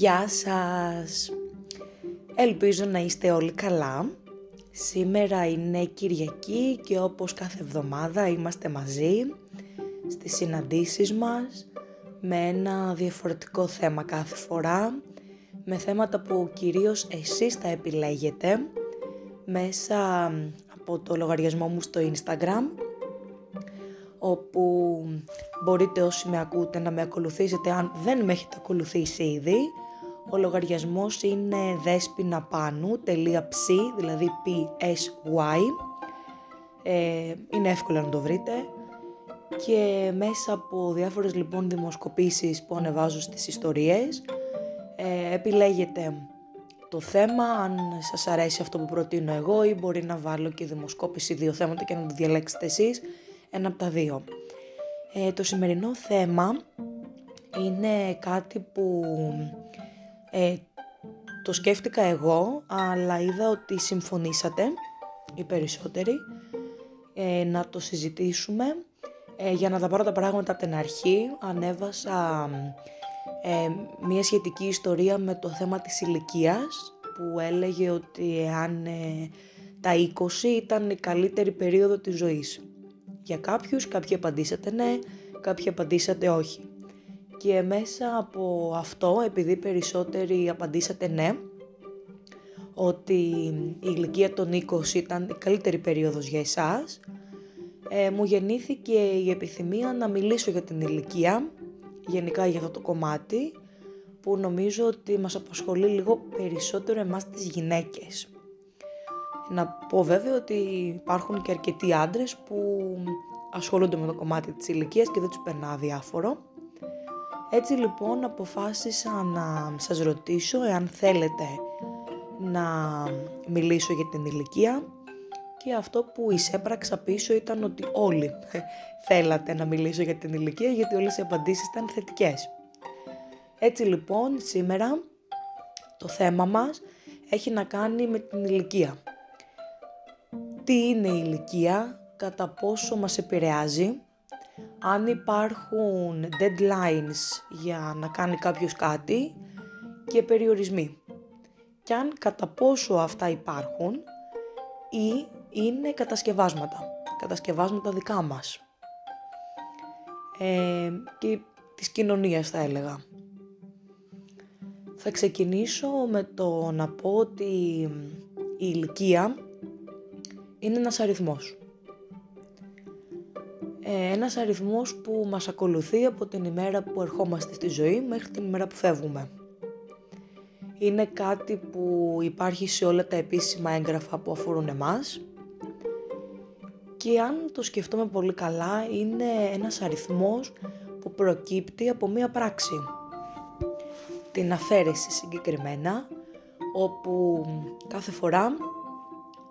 Γεια σας! Ελπίζω να είστε όλοι καλά. Σήμερα είναι Κυριακή και όπως κάθε εβδομάδα είμαστε μαζί στις συναντήσεις μας με ένα διαφορετικό θέμα κάθε φορά με θέματα που κυρίως εσείς θα επιλέγετε μέσα από το λογαριασμό μου στο Instagram όπου μπορείτε όσοι με ακούτε να με ακολουθήσετε αν δεν με έχετε ακολουθήσει ήδη. Ο λογαριασμός είναι δέσποιναπάνου.ψ, δηλαδή P-S-Y. Ε, είναι εύκολο να το βρείτε. Και μέσα από διάφορες λοιπόν δημοσκοπήσεις που ανεβάζω στις ιστορίες, ε, επιλέγετε το θέμα, αν σας αρέσει αυτό που προτείνω εγώ ή μπορεί να βάλω και δημοσκόπηση δύο θέματα και να το διαλέξετε εσείς ένα από τα δύο. Ε, το σημερινό θέμα είναι κάτι που ε, το σκέφτηκα εγώ, αλλά είδα ότι συμφωνήσατε οι περισσότεροι ε, να το συζητήσουμε. Ε, για να τα πάρω τα πράγματα από την αρχή, ανέβασα μία σχετική ιστορία με το θέμα της ηλικίας, που έλεγε ότι εάν τα 20 ήταν η καλύτερη περίοδο της ζωής για κάποιους, κάποιοι απαντήσατε ναι, κάποιοι απαντήσατε όχι. Και μέσα από αυτό, επειδή περισσότεροι απαντήσατε ναι, ότι η ηλικία των 20 ήταν η καλύτερη περίοδος για εσάς, ε, μου γεννήθηκε η επιθυμία να μιλήσω για την ηλικία, γενικά για αυτό το κομμάτι, που νομίζω ότι μας απασχολεί λίγο περισσότερο εμάς τις γυναίκες. Να πω βέβαια ότι υπάρχουν και αρκετοί άντρες που ασχολούνται με το κομμάτι της ηλικίας και δεν τους περνά διάφορο. Έτσι λοιπόν αποφάσισα να σας ρωτήσω εάν θέλετε να μιλήσω για την ηλικία και αυτό που εισέπραξα πίσω ήταν ότι όλοι θέλατε να μιλήσω για την ηλικία γιατί όλες οι απαντήσεις ήταν θετικές. Έτσι λοιπόν σήμερα το θέμα μας έχει να κάνει με την ηλικία τι είναι η ηλικία, κατά πόσο μας επηρεάζει, αν υπάρχουν deadlines για να κάνει κάποιος κάτι και περιορισμοί. Και αν κατά πόσο αυτά υπάρχουν ή είναι κατασκευάσματα, κατασκευάσματα δικά μας ε, και της κοινωνίας θα έλεγα. Θα ξεκινήσω με το να πω ότι η ηλικία είναι ένας αριθμός. Ε, ένας αριθμός που μας ακολουθεί από την ημέρα που ερχόμαστε στη ζωή μέχρι την ημέρα που φεύγουμε. Είναι κάτι που υπάρχει σε όλα τα επίσημα έγγραφα που αφορούν εμάς και αν το σκεφτούμε πολύ καλά είναι ένας αριθμός που προκύπτει από μία πράξη. Την αφαίρεση συγκεκριμένα όπου κάθε φορά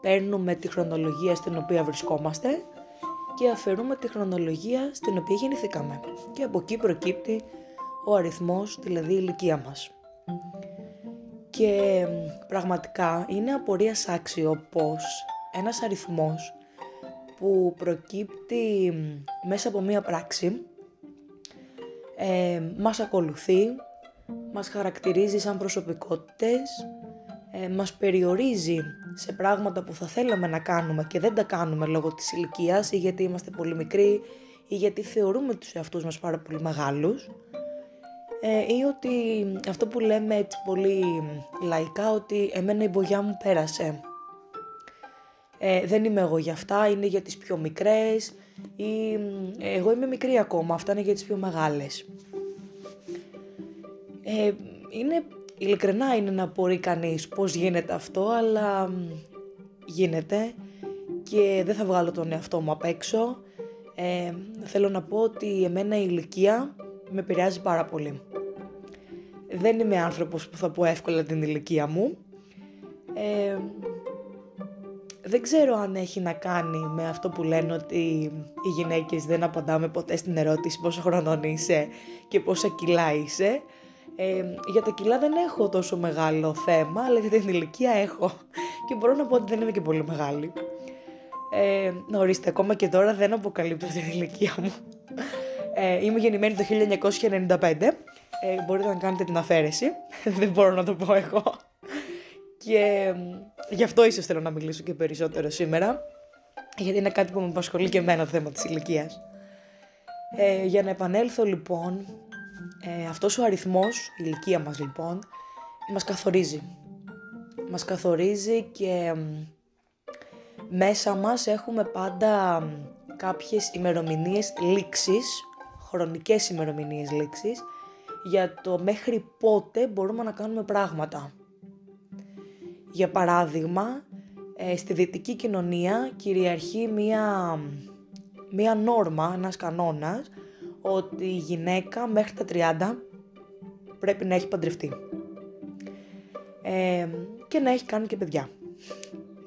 παίρνουμε τη χρονολογία στην οποία βρισκόμαστε και αφαιρούμε τη χρονολογία στην οποία γεννηθήκαμε. Και από εκεί προκύπτει ο αριθμός, δηλαδή η ηλικία μας. Και πραγματικά είναι απορίας άξιο πως ένας αριθμός που προκύπτει μέσα από μία πράξη ε, μας ακολουθεί, μας χαρακτηρίζει σαν προσωπικότητες, ε, μας περιορίζει σε πράγματα που θα θέλαμε να κάνουμε και δεν τα κάνουμε λόγω της ηλικίας ή γιατί είμαστε πολύ μικροί ή γιατί θεωρούμε τους εαυτούς μας πάρα πολύ μεγάλους ε, ή ότι αυτό που λέμε έτσι πολύ λαϊκά ότι εμένα η μπογιά μου πέρασε. Ε, δεν είμαι εγώ για αυτά, είναι για τις πιο μικρές ή εγώ είμαι μικρή ακόμα, αυτά είναι για τις πιο μεγάλες. Ε, είναι ειλικρινά είναι να μπορεί κανείς πώς γίνεται αυτό, αλλά γίνεται και δεν θα βγάλω τον εαυτό μου απ' έξω. Ε, θέλω να πω ότι εμένα η ηλικία με επηρεάζει πάρα πολύ. Δεν είμαι άνθρωπος που θα πω εύκολα την ηλικία μου. Ε, δεν ξέρω αν έχει να κάνει με αυτό που λένε ότι οι γυναίκες δεν απαντάμε ποτέ στην ερώτηση πόσο χρονών είσαι και πόσα κιλά είσαι. Ε, για τα κιλά δεν έχω τόσο μεγάλο θέμα, αλλά για την ηλικία έχω. Και μπορώ να πω ότι δεν είμαι και πολύ μεγάλη. Ε, να ορίστε, ακόμα και τώρα δεν αποκαλύπτω την ηλικία μου. Ε, είμαι γεννημένη το 1995 ε, μπορείτε να κάνετε την αφαίρεση, δεν μπορώ να το πω εγώ. Και γι' αυτό ίσως θέλω να μιλήσω και περισσότερο σήμερα, γιατί είναι κάτι που με απασχολεί και εμένα το θέμα της ηλικίας. Ε, για να επανέλθω λοιπόν, ε, αυτός ο αριθμός, η ηλικία μας λοιπόν, μας καθορίζει. Μας καθορίζει και μέσα μας έχουμε πάντα κάποιες ημερομηνίες λήξης, χρονικές ημερομηνίες λήξης, για το μέχρι πότε μπορούμε να κάνουμε πράγματα. Για παράδειγμα, ε, στη δυτική κοινωνία κυριαρχεί μία, μία νόρμα, ένας κανόνας, ότι η γυναίκα μέχρι τα 30 πρέπει να έχει παντρευτεί. Ε, και να έχει κάνει και παιδιά.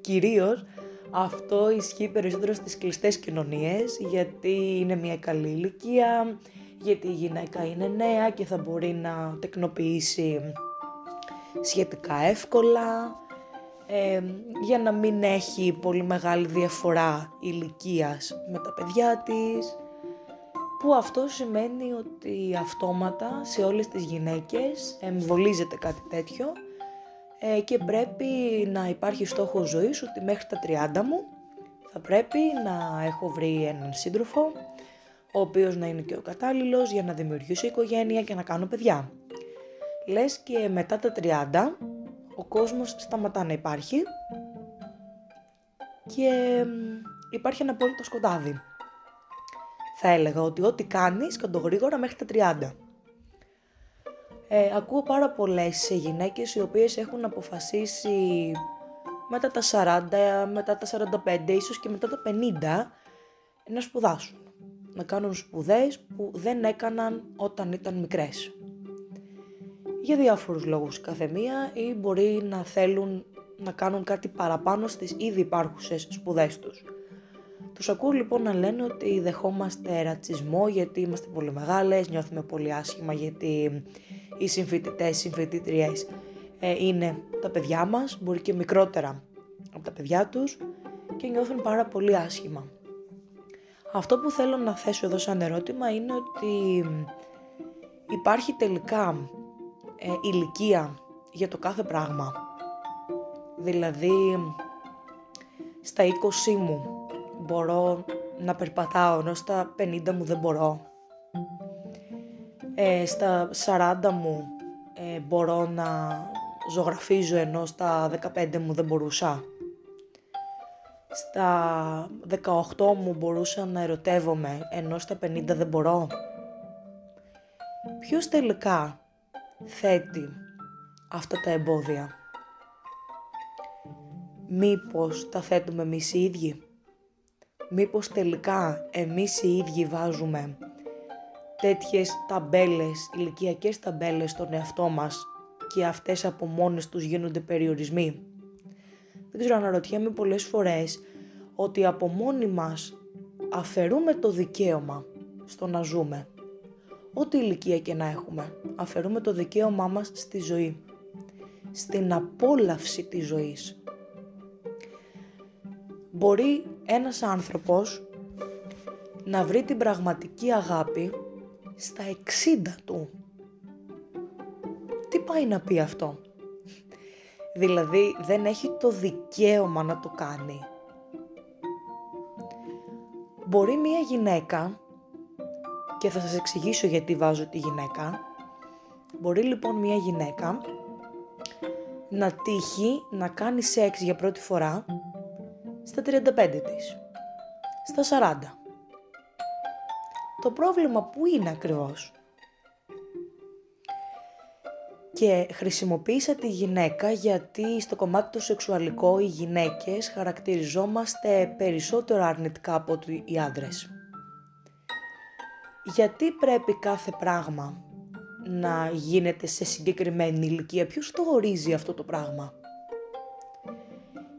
Κυρίως αυτό ισχύει περισσότερο στις κλειστές κοινωνίες γιατί είναι μια καλή ηλικία, γιατί η γυναίκα είναι νέα και θα μπορεί να τεκνοποιήσει σχετικά εύκολα, ε, για να μην έχει πολύ μεγάλη διαφορά ηλικίας με τα παιδιά της, που αυτό σημαίνει ότι αυτόματα σε όλες τις γυναίκες εμβολίζεται κάτι τέτοιο ε, και πρέπει να υπάρχει στόχος ζωής ότι μέχρι τα 30 μου θα πρέπει να έχω βρει έναν σύντροφο ο οποίος να είναι και ο κατάλληλος για να δημιουργήσω οικογένεια και να κάνω παιδιά. Λες και μετά τα 30 ο κόσμος σταματά να υπάρχει και υπάρχει ένα απόλυτο σκοτάδι. Θα έλεγα ότι ό,τι κάνεις καντογρήγορα μέχρι τα 30. Ε, ακούω πάρα πολλές γυναίκες οι οποίες έχουν αποφασίσει μετά τα 40, μετά τα 45, ίσως και μετά τα 50 να σπουδάσουν. Να κάνουν σπουδές που δεν έκαναν όταν ήταν μικρές. Για διάφορους λόγους καθεμία ή μπορεί να θέλουν να κάνουν κάτι παραπάνω στις ήδη υπάρχουσες σπουδές τους. Τους ακούω λοιπόν να λένε ότι δεχόμαστε ρατσισμό γιατί είμαστε πολύ μεγάλες, νιώθουμε πολύ άσχημα γιατί οι συμφοιτητές, συμφοιτήτριες ε, είναι τα παιδιά μας, μπορεί και μικρότερα από τα παιδιά τους και νιώθουν πάρα πολύ άσχημα. Αυτό που θέλω να θέσω εδώ σαν ερώτημα είναι ότι υπάρχει τελικά ε, ηλικία για το κάθε πράγμα. Δηλαδή, στα 20 μου μπορώ να περπατάω, ενώ στα 50 μου δεν μπορώ. Ε, στα 40 μου ε, μπορώ να ζωγραφίζω, ενώ στα 15 μου δεν μπορούσα. Στα 18 μου μπορούσα να ερωτεύομαι, ενώ στα 50 δεν μπορώ. Ποιος τελικά θέτει αυτά τα εμπόδια; Μήπως τα θέτουμε εμείς οι ίδιοι; Μήπως τελικά εμείς οι ίδιοι βάζουμε τέτοιες ταμπέλες, ηλικιακές ταμπέλες στον εαυτό μας και αυτές από μόνες τους γίνονται περιορισμοί; Δεν ξέρω, αναρωτιέμαι πολλές φορές ότι από μόνοι μας αφαιρούμε το δικαίωμα στο να ζούμε. Ό,τι ηλικία και να έχουμε, αφαιρούμε το δικαίωμά μας στη ζωή. Στην απόλαυση της ζωής. Μπορεί ένας άνθρωπος να βρει την πραγματική αγάπη στα 60 του. Τι πάει να πει αυτό; Δηλαδή δεν έχει το δικαίωμα να το κάνει. Μπορεί μία γυναίκα, και θα σας εξηγήσω γιατί βάζω τη γυναίκα, μπορεί λοιπόν μία γυναίκα να τύχει να κάνει σεξ για πρώτη φορά στα 35 της, στα 40. Το πρόβλημα που είναι ακριβώς. Και χρησιμοποίησα τη γυναίκα γιατί στο κομμάτι το σεξουαλικό οι γυναίκες χαρακτηριζόμαστε περισσότερο αρνητικά από ότι οι άντρες. Γιατί πρέπει κάθε πράγμα να γίνεται σε συγκεκριμένη ηλικία, ποιος το ορίζει αυτό το πράγμα;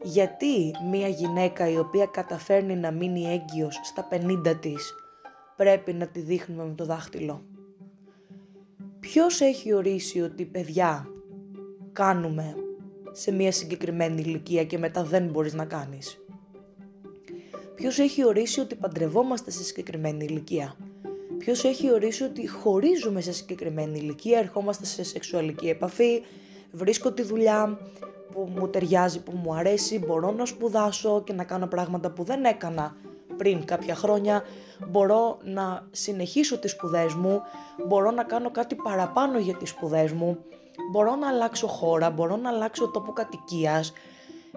Γιατί μία γυναίκα η οποία καταφέρνει να μείνει έγκυος στα 50 της πρέπει να τη δείχνουμε με το δάχτυλο; Ποιος έχει ορίσει ότι παιδιά κάνουμε σε μία συγκεκριμένη ηλικία και μετά δεν μπορείς να κάνεις; Ποιος έχει ορίσει ότι παντρευόμαστε σε συγκεκριμένη ηλικία; Ποιος έχει ορίσει ότι χωρίζουμε σε συγκεκριμένη ηλικία, ερχόμαστε σε σεξουαλική επαφή, βρίσκω τη δουλειά που μου ταιριάζει, που μου αρέσει, μπορώ να σπουδάσω και να κάνω πράγματα που δεν έκανα πριν κάποια χρόνια, μπορώ να συνεχίσω τις σπουδές μου, μπορώ να κάνω κάτι παραπάνω για τις σπουδές μου, μπορώ να αλλάξω χώρα, μπορώ να αλλάξω τόπο κατοικίας,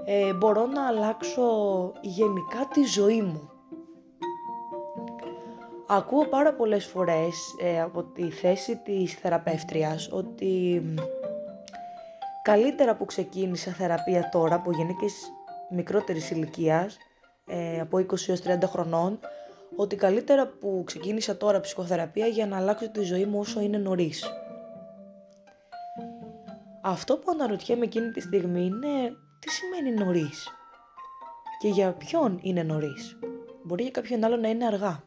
ε, μπορώ να αλλάξω γενικά τη ζωή μου. Ακούω πάρα πολλές φορές ε, από τη θέση της θεραπεύτριας ότι καλύτερα που ξεκίνησα θεραπεία τώρα από γυναίκες μικρότερης ηλικίας, ε, από 20 έως 30 χρονών, ότι καλύτερα που ξεκίνησα τώρα ψυχοθεραπεία για να αλλάξω τη ζωή μου όσο είναι νωρίς. Αυτό που αναρωτιέμαι εκείνη τη στιγμή είναι τι σημαίνει νωρίς; Και για ποιον είναι νωρίς; Μπορεί για κάποιον άλλο να είναι αργά.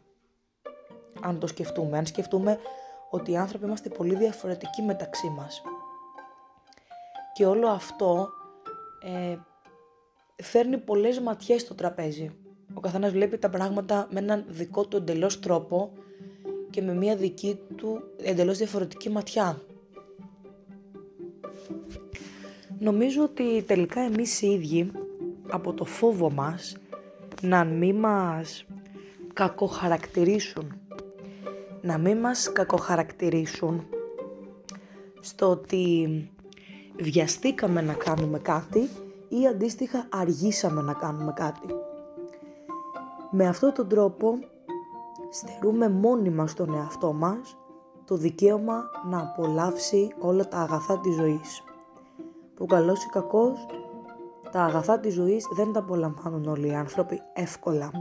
Αν το σκεφτούμε, αν σκεφτούμε ότι οι άνθρωποι είμαστε πολύ διαφορετικοί μεταξύ μας. Και όλο αυτό ε, φέρνει πολλές ματιές στο τραπέζι. Ο καθένας βλέπει τα πράγματα με έναν δικό του εντελώς τρόπο και με μια δική του εντελώς διαφορετική ματιά. Νομίζω ότι τελικά εμείς οι ίδιοι από το φόβο μας να μην μας κακοχαρακτηρίσουν να μην μας κακοχαρακτηρίσουν στο ότι βιαστήκαμε να κάνουμε κάτι ή αντίστοιχα αργήσαμε να κάνουμε κάτι. Με αυτόν τον τρόπο στερούμε μόνοι μας τον εαυτό μας το δικαίωμα να απολαύσει όλα τα αγαθά της ζωής. Που καλός ή κακός, τα αγαθά της ζωής δεν τα απολαμβάνουν όλοι οι άνθρωποι εύκολα.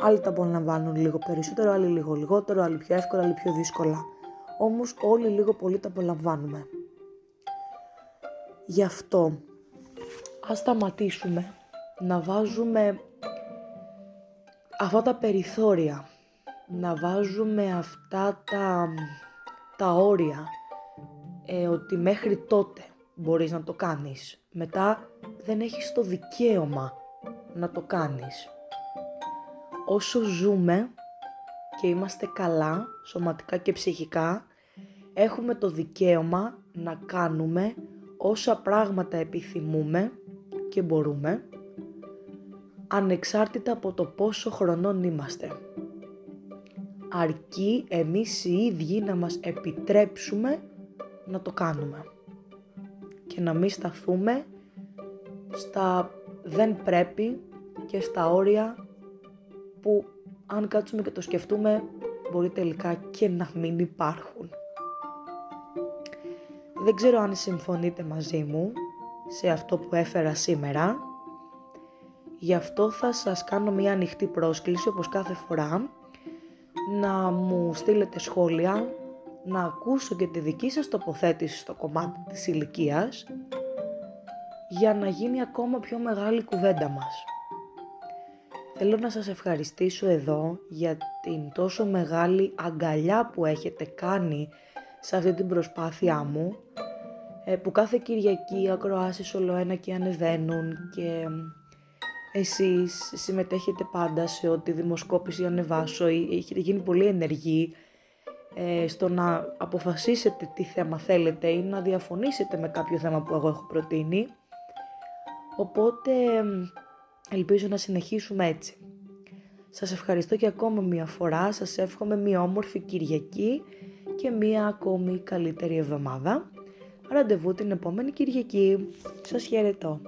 Άλλοι τα απολαμβάνουν λίγο περισσότερο, άλλοι λίγο λιγότερο, άλλοι πιο εύκολα, άλλοι πιο δύσκολα. Όμως όλοι λίγο πολύ τα απολαμβάνουμε. Γι' αυτό ας σταματήσουμε να βάζουμε αυτά τα περιθώρια, να βάζουμε αυτά τα, τα όρια, ε, ότι μέχρι τότε μπορείς να το κάνεις. Μετά δεν έχεις το δικαίωμα να το κάνεις. Όσο ζούμε και είμαστε καλά σωματικά και ψυχικά, έχουμε το δικαίωμα να κάνουμε όσα πράγματα επιθυμούμε και μπορούμε, ανεξάρτητα από το πόσο χρονών είμαστε. Αρκεί εμείς οι ίδιοι να μας επιτρέψουμε να το κάνουμε και να μην σταθούμε στα δεν πρέπει και στα όρια που αν κάτσουμε και το σκεφτούμε μπορεί τελικά και να μην υπάρχουν. Δεν ξέρω αν συμφωνείτε μαζί μου σε αυτό που έφερα σήμερα. Γι' αυτό θα σας κάνω μια ανοιχτή πρόσκληση όπως κάθε φορά να μου στείλετε σχόλια, να ακούσω και τη δική σας τοποθέτηση στο κομμάτι της ηλικίας για να γίνει ακόμα πιο μεγάλη κουβέντα μας. Θέλω να σας ευχαριστήσω εδώ για την τόσο μεγάλη αγκαλιά που έχετε κάνει σε αυτή την προσπάθειά μου ε, που κάθε Κυριακή ακροάσεις όλο ένα και ανεβαίνουν και εσείς συμμετέχετε πάντα σε ό,τι δημοσκόπηση ανεβάσω ή έχετε γίνει πολύ ενεργοί ε, στο να αποφασίσετε τι θέμα θέλετε ή να διαφωνήσετε με κάποιο θέμα που εγώ έχω προτείνει. Οπότε ελπίζω να συνεχίσουμε έτσι. Σας ευχαριστώ και ακόμα μία φορά, σας εύχομαι μία όμορφη Κυριακή και μία ακόμη καλύτερη εβδομάδα. Ραντεβού την επόμενη Κυριακή. Σας χαιρετώ.